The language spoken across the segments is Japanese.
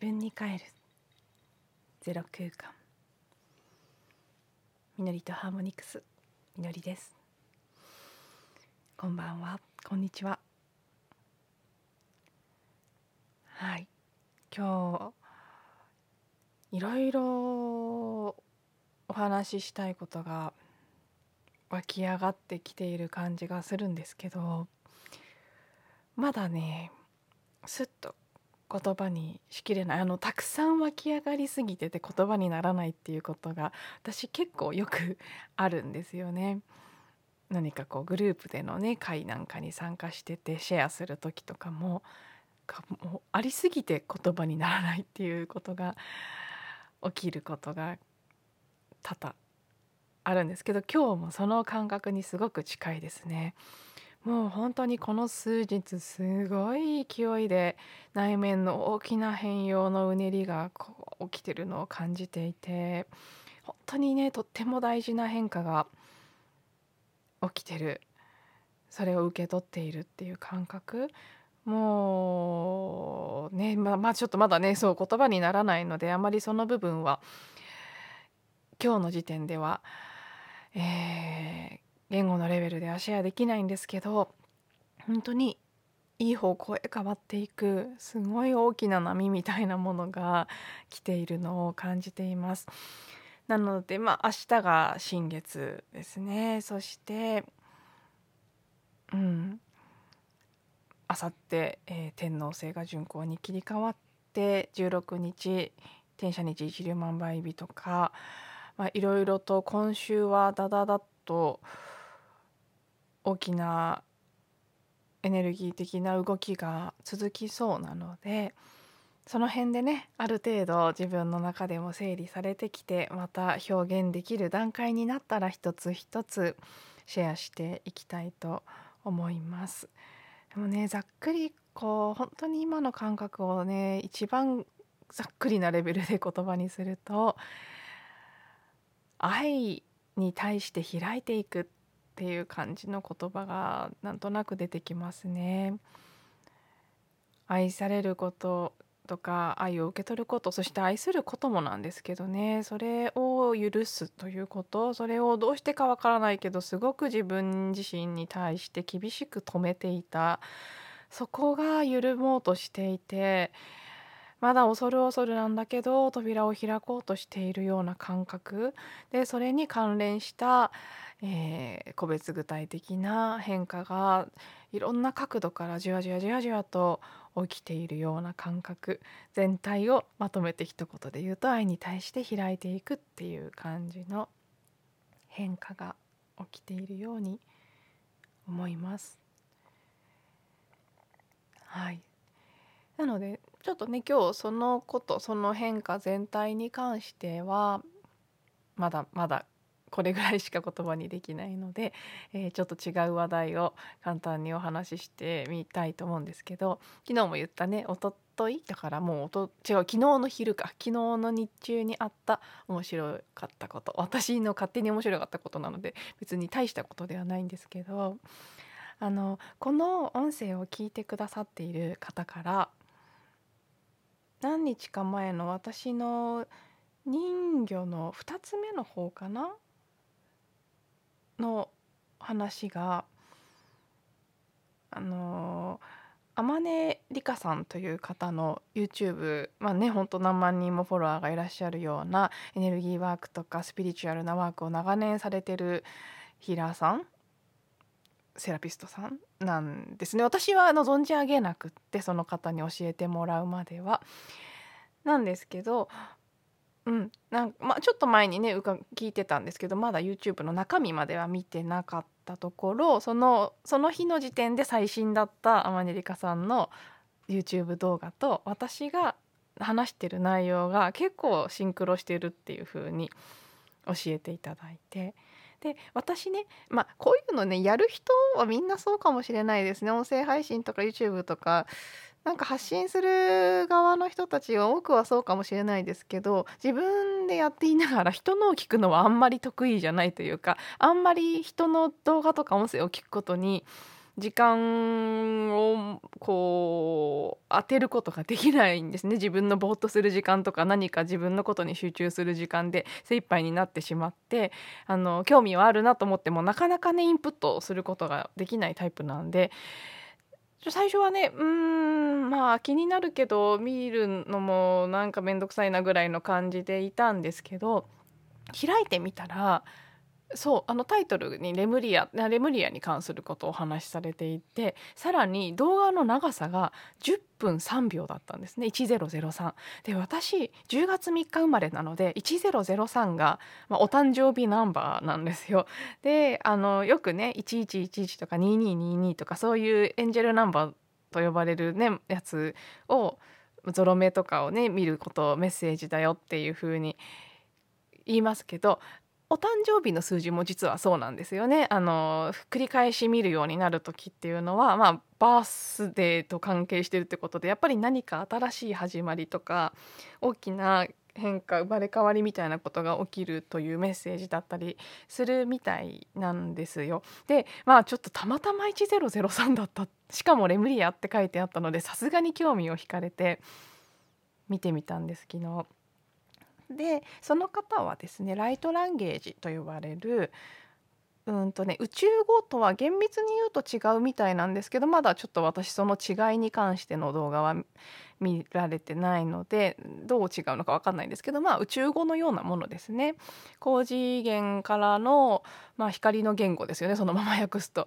分に帰る。ゼロ空間。みのりとハーモニクス。みのりです。こんばんは。こんにちは。はい。今日いろいろお話ししたいことが湧き上がってきている感じがするんですけどまだねすっと言葉にしきれないあのたくさん湧き上がりすぎてて言葉にならないっていうことが私結構よくあるんですよね。何かこうグループでのね会なんかに参加しててシェアする時とかももありすぎて言葉にならないっていうことが起きることが多々あるんですけど今日もその感覚にすごく近いですね。もう本当にこの数日すごい勢いで内面の大きな変容のうねりがこう起きてるのを感じていて本当にねとっても大事な変化が起きてる。それを受け取っているっていう感覚。もうねまあ、まあちょっとまだねそう言葉にならないのであまりその部分は今日の時点では、えー、言語のレベルではシェアできないんですけど本当にいい方向へ変わっていくすごい大きな波みたいなものが来ているのを感じています。なのでまあ明日が新月ですねそしてうんあさって、えー、天王星が巡行に切り替わって16日天赦日一粒万倍日とかまあいろいろと今週はダダダッと大きなエネルギー的な動きが続きそうなのでその辺でねある程度自分の中でも整理されてきてまた表現できる段階になったら一つ一つシェアしていきたいと思います。でもねざっくりこう本当に今の感覚をね一番ざっくりなレベルで言葉にすると愛に対して開いていくっていう感じの言葉がなんとなく出てきますね。愛されることとか愛を受け取ることそして愛することもなんですけどねそれを許すということそれをどうしてかわからないけどすごく自分自身に対して厳しく止めていたそこが緩もうとしていてまだ恐る恐るなんだけど扉を開こうとしているような感覚でそれに関連したえー、個別具体的な変化がいろんな角度からじわじわじわじわと起きているような感覚全体をまとめて一言で言うと愛に対して開いていくっていう感じの変化が起きているように思います。はいなのでちょっとね今日そのことその変化全体に関してはまだまだこれぐらいしか言葉にできないので、えー、ちょっと違う話題を簡単にお話ししてみたいと思うんですけど昨日も言ったねおとといだからもうおと違う昨日の昼か昨日の日中にあった面白かったこと。私の勝手に面白かったことなので別に大したことではないんですけどあのこの音声を聞いてくださっている方から何日か前の私の人魚の2つ目の方かな？の話があの天音理香さんという方の YouTube まあねほんと何万人もフォロワーがいらっしゃるようなエネルギーワークとかスピリチュアルなワークを長年されてるヒーラーさんセラピストさんなんですね私は存じ上げなくってその方に教えてもらうまでは。なんですけどうん、なんまあ、ちょっと前にね聞いてたんですけどまだ YouTube の中身までは見てなかったところそのその日の時点で最新だったアマネリカさんの YouTube 動画と私が話してる内容が結構シンクロしてるっていう風に教えていただいてで私ねまあこういうのねやる人はみんなそうかもしれないですね。音声配信とか YouTube とかなんか発信する側の人たちは多くはそうかもしれないですけど自分でやっていながら人のを聞くのはあんまり得意じゃないというかあんまり人の動画とか音声を聞くことに時間をこう当てることができないんですね。自分のぼーっとする時間とか何か自分のことに集中する時間で精一杯になってしまってあの興味はあるなと思ってもなかなかねインプットすることができないタイプなんで最初はねうーんまあ気になるけど見るのもなんか面倒くさいなぐらいの感じでいたんですけど開いてみたらそうあのタイトルにレムリアレムリアに関することをお話しされていてさらに動画の長さが10分3秒だったんですね。1003で私10月3日生まれなので1003が、まあ、お誕生日ナンバーなんですよ。であのよくね1111とか2222とかそういうエンジェルナンバーと呼ばれるねやつをゾロ目とかをね見ることメッセージだよっていう風に言いますけどお誕生日の数字も実はそうなんですよね。あの繰り返し見るようになる時っていうのは、まあ、バースデーと関係してるってことでやっぱり何か新しい始まりとか大きな変化生まれ変わりみたいなことが起きるというメッセージだったりするみたいなんですよ。でまあちょっとたまたま1003だったしかもレムリアって書いてあったのでさすがに興味を惹かれて見てみたんです昨日。でその方はですねライトランゲージと呼ばれるうんとね、宇宙語とは厳密に言うと違うみたいなんですけどまだちょっと私その違いに関しての動画は見られてないのでどう違うのか分かんないんですけどまあ宇宙語のようなものですね。高次元からの、まあ、光の言語ですよねそのまま訳すと。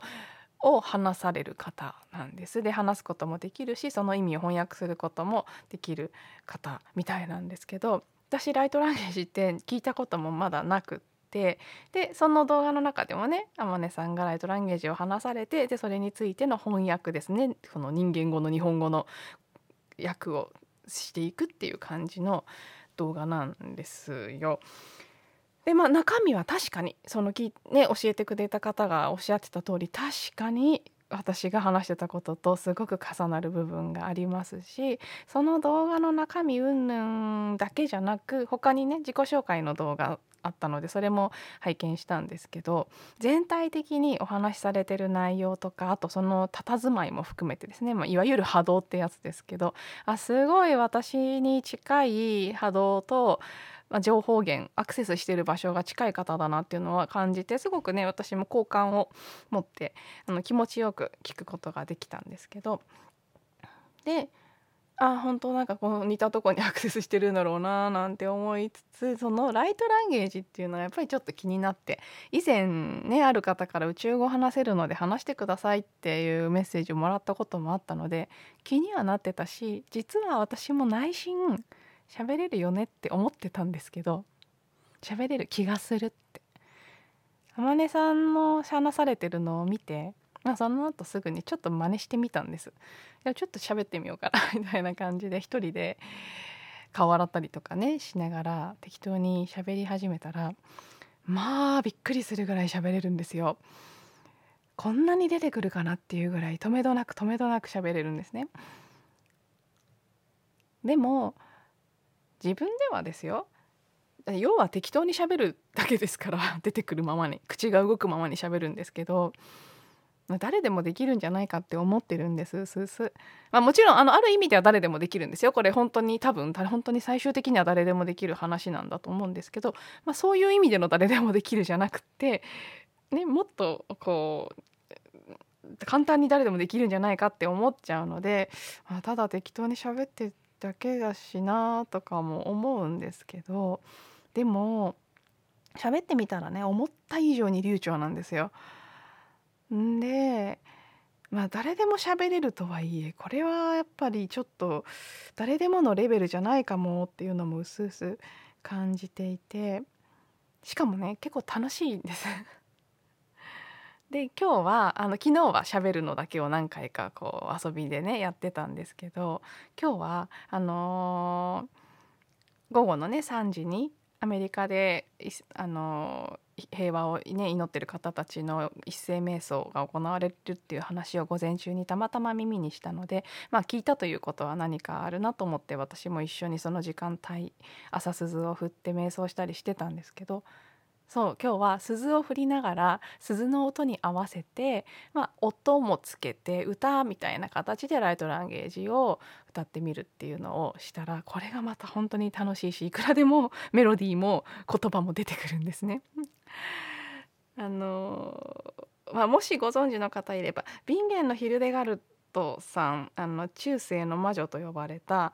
を話される方なんですで話すこともできるしその意味を翻訳することもできる方みたいなんですけど私ライトランゲージって聞いたこともまだなくってでその動画の中でもね天音さんがライトランゲージを話されてでそれについての翻訳ですねこの人間語の日本語の訳をしていくっていう感じの動画なんですよ。でまあ中身は確かにそのき、ね、教えてくれた方がおっしゃってた通り確かに私が話してたこととすごく重なる部分がありますしその動画の中身云々だけじゃなく他にね自己紹介の動画あったのでそれも拝見したんですけど全体的にお話しされてる内容とかあとその佇まいも含めてですね、まあ、いわゆる波動ってやつですけどあすごい私に近い波動とまあ、情報源アクセスしてる場所が近い方だなっていうのは感じてすごくね私も好感を持ってあの気持ちよく聞くことができたんですけど。であ本当なんかこの似たとこにアクセスしてるんだろうななんて思いつつそのライトランゲージっていうのはやっぱりちょっと気になって以前ねある方から宇宙語話せるので話してくださいっていうメッセージをもらったこともあったので気にはなってたし実は私も内心喋れるよねって思ってたんですけど喋れる気がするって。天音さんの話されてるのを見て、まあ、その後すぐにちょっと真似してみたんです。いやちょっと喋ってみようかな みたいな感じで一人で顔洗ったりとかねしながら適当に喋り始めたらまあびっくりするぐらい喋れるんですよ。こんなに出てくるかなっていうぐらい止めどなく止めどなく喋れるんですね。でも自分ではですよ。要は適当にしゃべるだけですから 出てくるままに口が動くままにしゃべるんですけど誰でもできるんじゃないかって思ってるんですすす、まあ、もちろんあのある意味では誰でもできるんですよ。これ本当に多分本当に最終的には誰でもできる話なんだと思うんですけど、まあ、そういう意味での誰でもできるじゃなくて、ね、もっとこう簡単に誰でもできるんじゃないかって思っちゃうので、まあ、ただ適当に喋ってだけだしなとかも思うんですけどでも喋ってみたらね思った以上に流暢なんですよ。んでまあ誰でも喋れるとはいえこれはやっぱりちょっと誰でものレベルじゃないかもっていうのもうすうす感じていてしかもね結構楽しいんですで今日はあの昨日はしゃべるのだけを何回かこう遊びでねやってたんですけど今日はあのー、午後のね3時にアメリカで、あのー、平和を、ね、祈ってる方たちの一斉瞑想が行われるっていう話を午前中にたまたま耳にしたので、まあ、聞いたということは何かあるなと思って私も一緒にその時間帯朝鈴を振って瞑想したりしてたんですけどそう今日は鈴を振りながら鈴の音に合わせて、まあ、音もつけて歌みたいな形でライトランゲージを歌ってみるっていうのをしたらこれがまた本当に楽しいしいくらでもメロディーも言葉も出てくるんですね。あのまあ、もしご存知の方いればビンゲンのヒルデガルトさんあの中世の魔女と呼ばれた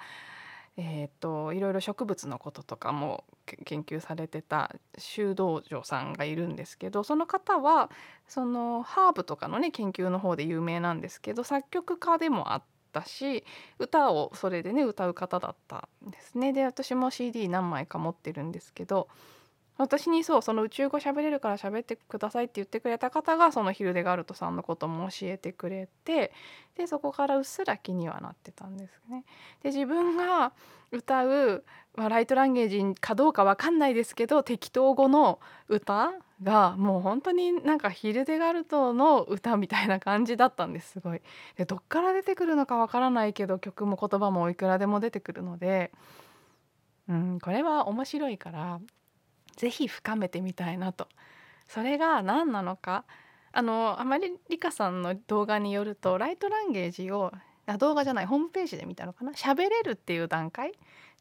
えーと、いろいろ植物のこととかも研究されてた修道女さんがいるんですけどその方はそのハーブとかのね研究の方で有名なんですけど作曲家でもあったし歌をそれでね歌う方だったんですね。で私も CD 何枚か持ってるんですけど私にそうその宇宙語喋れるから喋ってくださいって言ってくれた方がそのヒルデガルトさんのことも教えてくれてでそこからうっすら気にはなってたんですね。で自分が歌う、まあ、ライトランゲージかどうかわかんないですけど適当語の歌がもう本当になんかヒルデガルトの歌みたいな感じだったんですすごい。でどっから出てくるのかわからないけど曲も言葉もいくらでも出てくるので、うん、これは面白いから是非深めてみたいなと。それが何なのか。あのあまりリカさんの動画によるとライトランゲージをあ動画じゃないホームページで見たのかな。喋れるっていう段階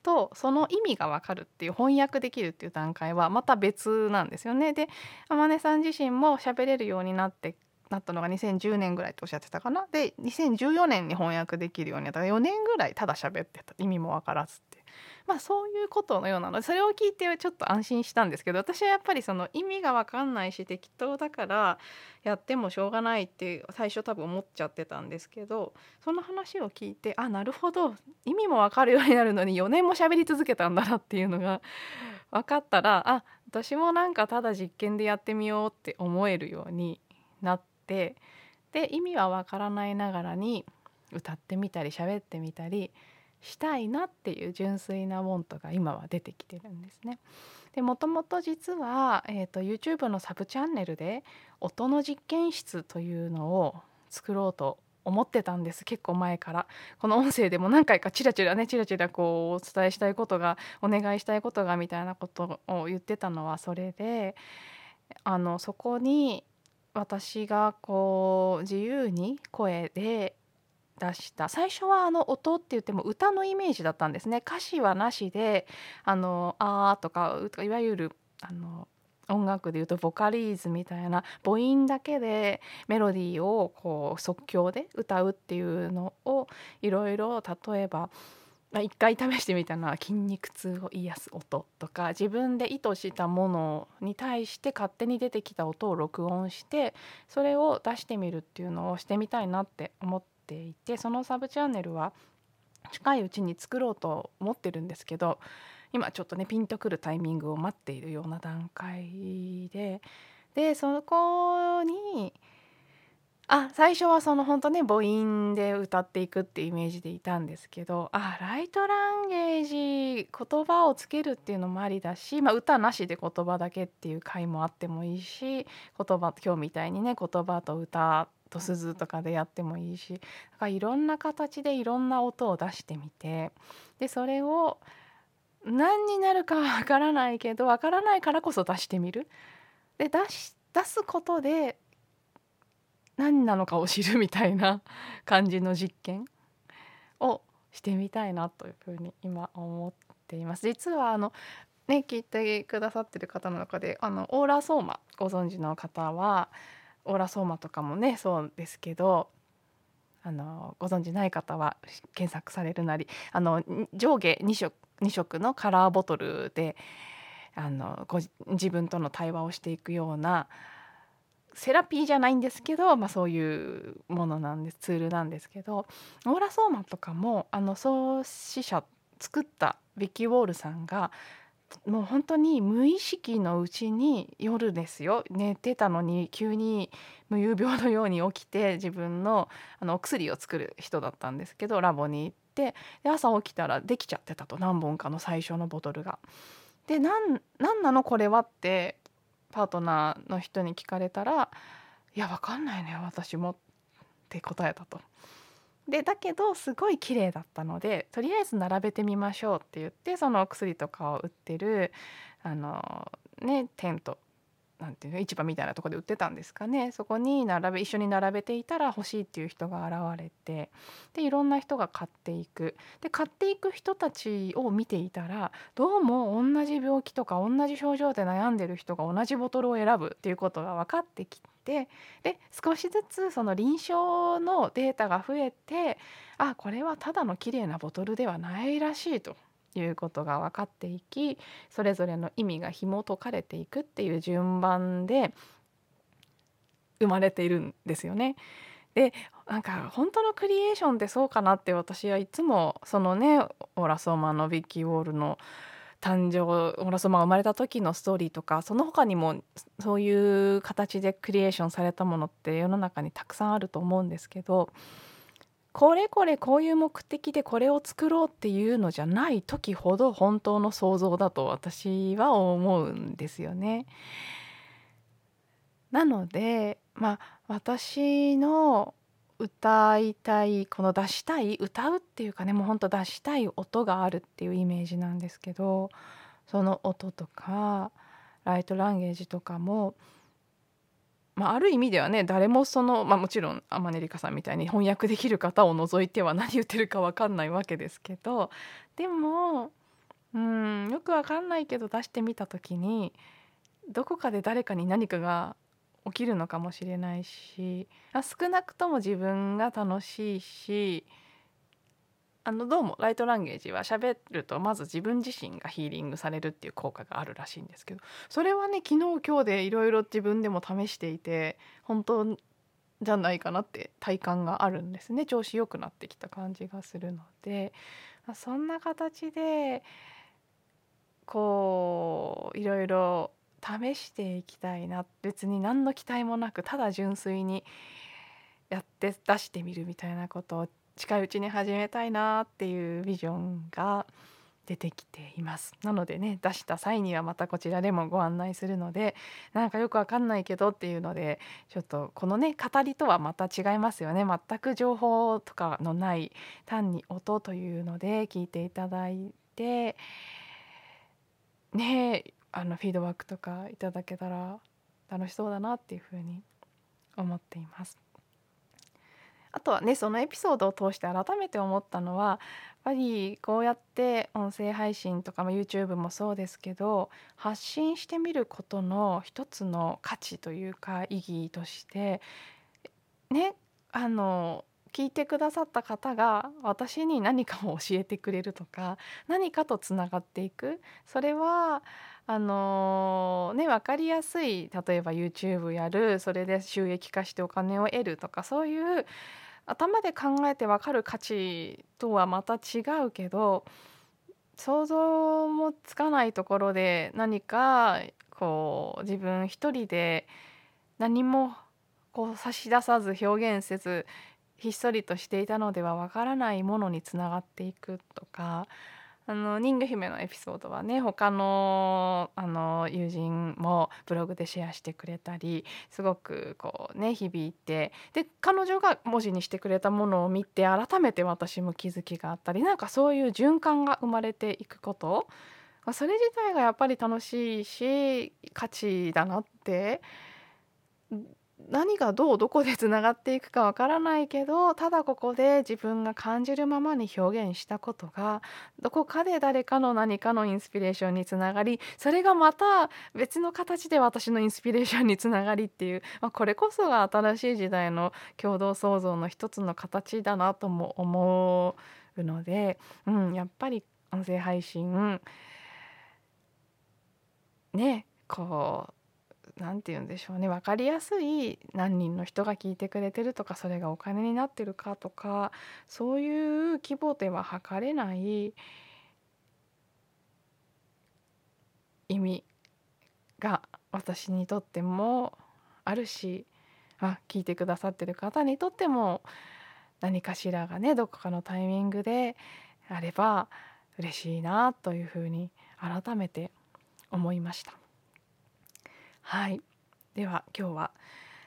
とその意味がわかるっていう翻訳できるっていう段階はまた別なんですよね。で天音さん自身も喋れるようになってなったのが2010年ぐらいっておっしゃってたかな。で2014年に翻訳できるようになった。ら4年ぐらいただ喋ってた。意味もわからずってまあそういうことのようなのでそれを聞いてちょっと安心したんですけど私はやっぱりその意味が分かんないし適当だからやってもしょうがないって最初多分思っちゃってたんですけどその話を聞いてあなるほど意味も分かるようになるのに4年も喋り続けたんだなっていうのが分かったらあ私もなんかただ実験でやってみようって思えるようになってで意味は分からないながらに歌ってみたり喋ってみたりしたいなっていう純粋なモントが今は出てきてるんですね。でもともと実は、えーと、YouTube のサブチャンネルで音の実験室というのを作ろうと思ってたんです結構前からこの音声でも何回かチラチラねチラチラこうお伝えしたいことがお願いしたいことがみたいなことを言ってたのはそれであのそこに私がこう自由に声で出した。最初はあの音って言っても歌のイメージだったんですね。歌詞はなしで「あのあ」とかいわゆるあの音楽でいうとボカリーズみたいな母音だけでメロディーをこう即興で歌うっていうのをいろいろ例えば一回試してみたのは筋肉痛を癒す音とか自分で意図したものに対して勝手に出てきた音を録音してそれを出してみるっていうのをしてみたいなって思っていてそのサブチャンネルは近いうちに作ろうと思ってるんですけど今ちょっとねピンとくるタイミングを待っているような段階ででそこにあ最初はその本当ね母音で歌っていくっていうイメージでいたんですけどあライトランゲージ言葉をつけるっていうのもありだし、まあ、歌なしで言葉だけっていう回もあってもいいし言葉今日みたいにね言葉と歌と鈴とかでやってもいいしだからいろんな形でいろんな音を出してみてでそれを何になるかわからないけどわからないからこそ出してみる。で出し出すことで何なのかを知るみたいな感じの実験をしてみたいなというふうに今思っています。実はあのね聞いてくださってる方の中であのオーラソーマご存知の方はオーラソーマとかもねそうですけどあのご存知ない方は検索されるなりあの上下2色 ,2 色のカラーボトルであのご自分との対話をしていくようなセラピーじゃないんですけど、まあ、そういうものなんですツールなんですけどオーラソーマとかもあの創始者作ったビッキー・ウォールさんがもう本当に無意識のうちに夜ですよ。寝てたのに急に無遊病のように起きて自分のあのお薬を作る人だったんですけどラボに行って。で朝起きたらできちゃってたと。何本かの最初のボトルが。で何なの？これはってパートナーの人に聞かれたら「いやわかんないね私も」って答えたと。でだけどすごい綺麗だったのでとりあえず並べてみましょうって言ってその薬とかを売ってるあの、ね、テントなんていうの市場みたいなとこで売ってたんですかね。そこに並べ一緒に並べていたら欲しいっていう人が現れてでいろんな人が買っていく。で買っていく人たちを見ていたらどうも同じ病気とか同じ症状で悩んでる人が同じボトルを選ぶっていうことが分かってきてで少しずつその臨床のデータが増えてあこれはただの綺麗なボトルではないらしいということが分かっていきそれぞれの意味が紐解かれていくっていう順番で生まれているんですよね。でなんか本当のクリエーションってそうかなって私はいつもそのねオラソーマのビッキー・ウォールの誕生オラソマが生まれた時のストーリーとかその他にもそういう形でクリエーションされたものって世の中にたくさんあると思うんですけどこれこれこういう目的でこれを作ろうっていうのじゃない時ほど本当の想像だと私は思うんですよね。なのでまあ私の歌いたいこの出したい歌うっていうかねもうほんと出したい音があるっていうイメージなんですけどその音とかライトランゲージとかもまあ、ある意味ではね誰もその、まあ、もちろん天音里香さんみたいに翻訳できる方を除いては 何言ってるか分かんないわけですけどでもうんよく分かんないけど出してみた時にどこかで誰かに何かが起きるのかもしれないし少なくとも自分が楽しいしあのどうもライトランゲージは喋るとまず自分自身がヒーリングされるっていう効果があるらしいんですけどそれはね昨日今日でいろいろ自分でも試していて本当じゃないかなって体感があるんですね。調子良くなってきた感じがするので、そんな形でこういろいろ試していきたいな別に何の期待もなくただ純粋にやって出してみるみたいなことを近いうちに始めたいなっていうビジョンが出てきています。なのでね出した際にはまたこちらでもご案内するのでなんかよくわかんないけどっていうのでちょっとこのね語りとはまた違いますよね。全く情報とかのない単に音というので聞いていただいてねあのフィードバックとかいただけたら楽しそうだなっていうふうに思っています。あとはねそのエピソードを通して改めて思ったのはやっぱりこうやって音声配信とか、ま YouTube もそうですけど発信してみることの一つの価値というか意義としてねあの聞いてくださった方が私に何かを教えてくれるとか何かとつながっていくそれはあのー、ね分かりやすい例えば YouTube やるそれで収益化してお金を得るとかそういう頭で考えて分かる価値とはまた違うけど想像もつかないところで何かこう自分一人で何もこう差し出さず表現せずひっそりとしていたのではわからないものにつながっていくとかあの人魚姫のエピソードはね他のあの友人もブログでシェアしてくれたりすごくこうね響いてで彼女が文字にしてくれたものを見て改めて私も気づきがあったりなんかそういう循環が生まれていくことそれ自体がやっぱり楽しいし価値だなって何がどうどこでつながっていくかわからないけどただここで自分が感じるままに表現したことがどこかで誰かの何かのインスピレーションにつながりそれがまた別の形で私のインスピレーションにつながりっていう、まあ、これこそが新しい時代の共同創造の一つの形だなとも思うので、うん、やっぱり音声配信ねこう何て言うんでしょうね分かりやすい何人の人が聞いてくれてるとかそれがお金になってるかとかそういう規模では測れない意味が私にとってもあるしあ聞いてくださってる方にとっても何かしらがねどこかのタイミングであれば嬉しいなというふうに改めて思いました。はいでは今日は、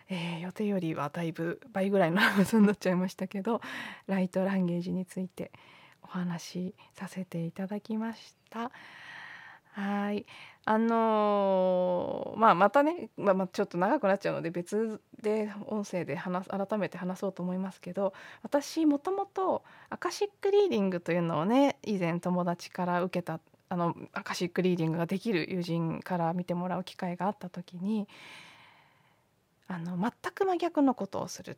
えー、予定よりはだいぶ倍ぐらいの長さになっちゃいましたけど ライトランゲージについてお話しさせていただきました。はいあのーまあまたね、まあ、まあちょっと長くなっちゃうので別で音声で話改めて話そうと思いますけど私もともとアカシックリーディングというのをね以前友達から受けたあのアカシックリーディングができる友人から見てもらう機会があった時にあの全く真逆のことをする。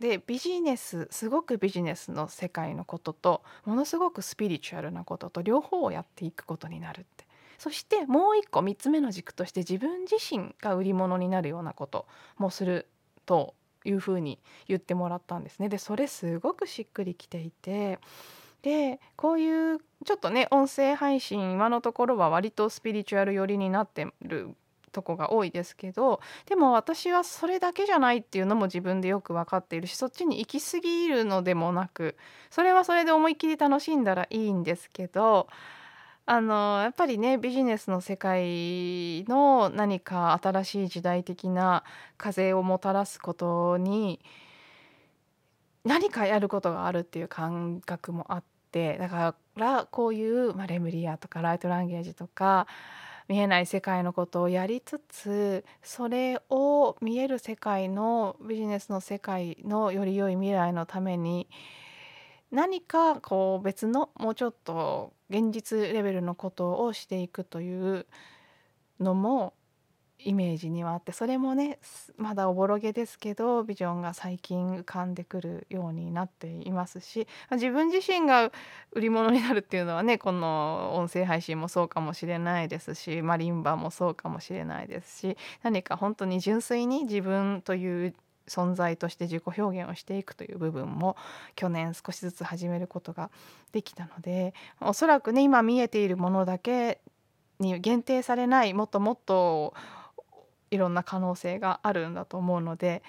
でビジネスすごくビジネスの世界のこととものすごくスピリチュアルなことと両方をやっていくことになるってそしてもう一個3つ目の軸として自分自身が売り物になるようなこともするというふうに言ってもらったんですね。でそれすごくしっくりきていてでこういうちょっとね音声配信今のところは割とスピリチュアル寄りになってるとこが多いですけどでも私はそれだけじゃないっていうのも自分でよく分かっているしそっちに行き過ぎるのでもなくそれはそれで思いっきり楽しんだらいいんですけどあのやっぱりねビジネスの世界の何か新しい時代的な風をもたらすことに何かやることがあるっていう感覚もあってだからこういう、まあ、レムリアとかライトランゲージとか見えない世界のことをやりつつそれを見える世界のビジネスの世界のより良い未来のために何かこう別のもうちょっと現実レベルのことをしていくというのもイメージにはあってそれもねまだおぼろげですけどビジョンが最近浮かんでくるようになっていますし自分自身が売り物になるっていうのはねこの音声配信もそうかもしれないですしマリンバもそうかもしれないですし何か本当に純粋に自分という存在として自己表現をしていくという部分も去年少しずつ始めることができたのでおそらくね今見えているものだけに限定されないもっともっといろんな可能性があるんだと思うので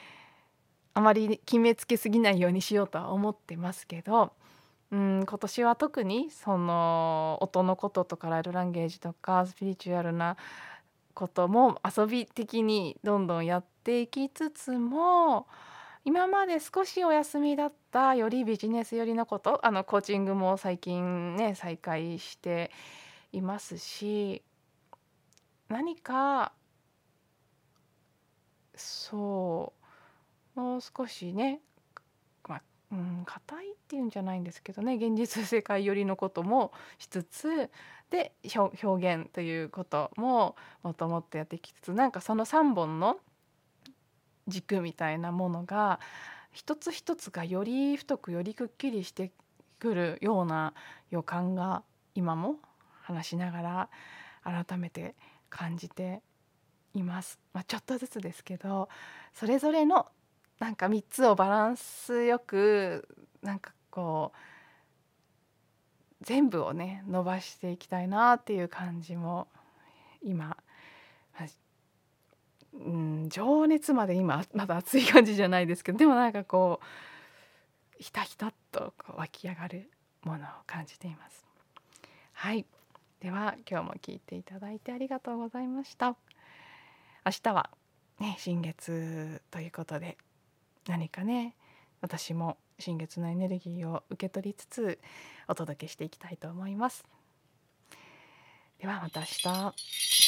あまり決めつけすぎないようにしようとは思ってますけどうん今年は特にその音のこととかライドランゲージとかスピリチュアルなことも遊び的にどんどんやっていきつつも今まで少しお休みだったよりビジネス寄りのことあのコーチングも最近ね再開していますし何かそう。もう少しねまあうん硬いっていうんじゃないんですけどね現実世界寄りのこともしつつで表現ということももっともっとやってきつつなんかその3本の軸みたいなものが一つ一つがより太くよりくっきりしてくるような予感が今も話しながら改めて感じています、まあ、ちょっとずつですけどそれぞれのなんか3つをバランスよくなんかこう全部をね伸ばしていきたいなっていう感じも今、うん、情熱まで今まだ熱い感じじゃないですけどでもなんかこうひたひたっとこう湧き上がるものを感じています。はいでは今日も聞いていただいてありがとうございました。明日はね新月ということで何かね私も新月のエネルギーを受け取りつつお届けしていきたいと思います。ではまた明日。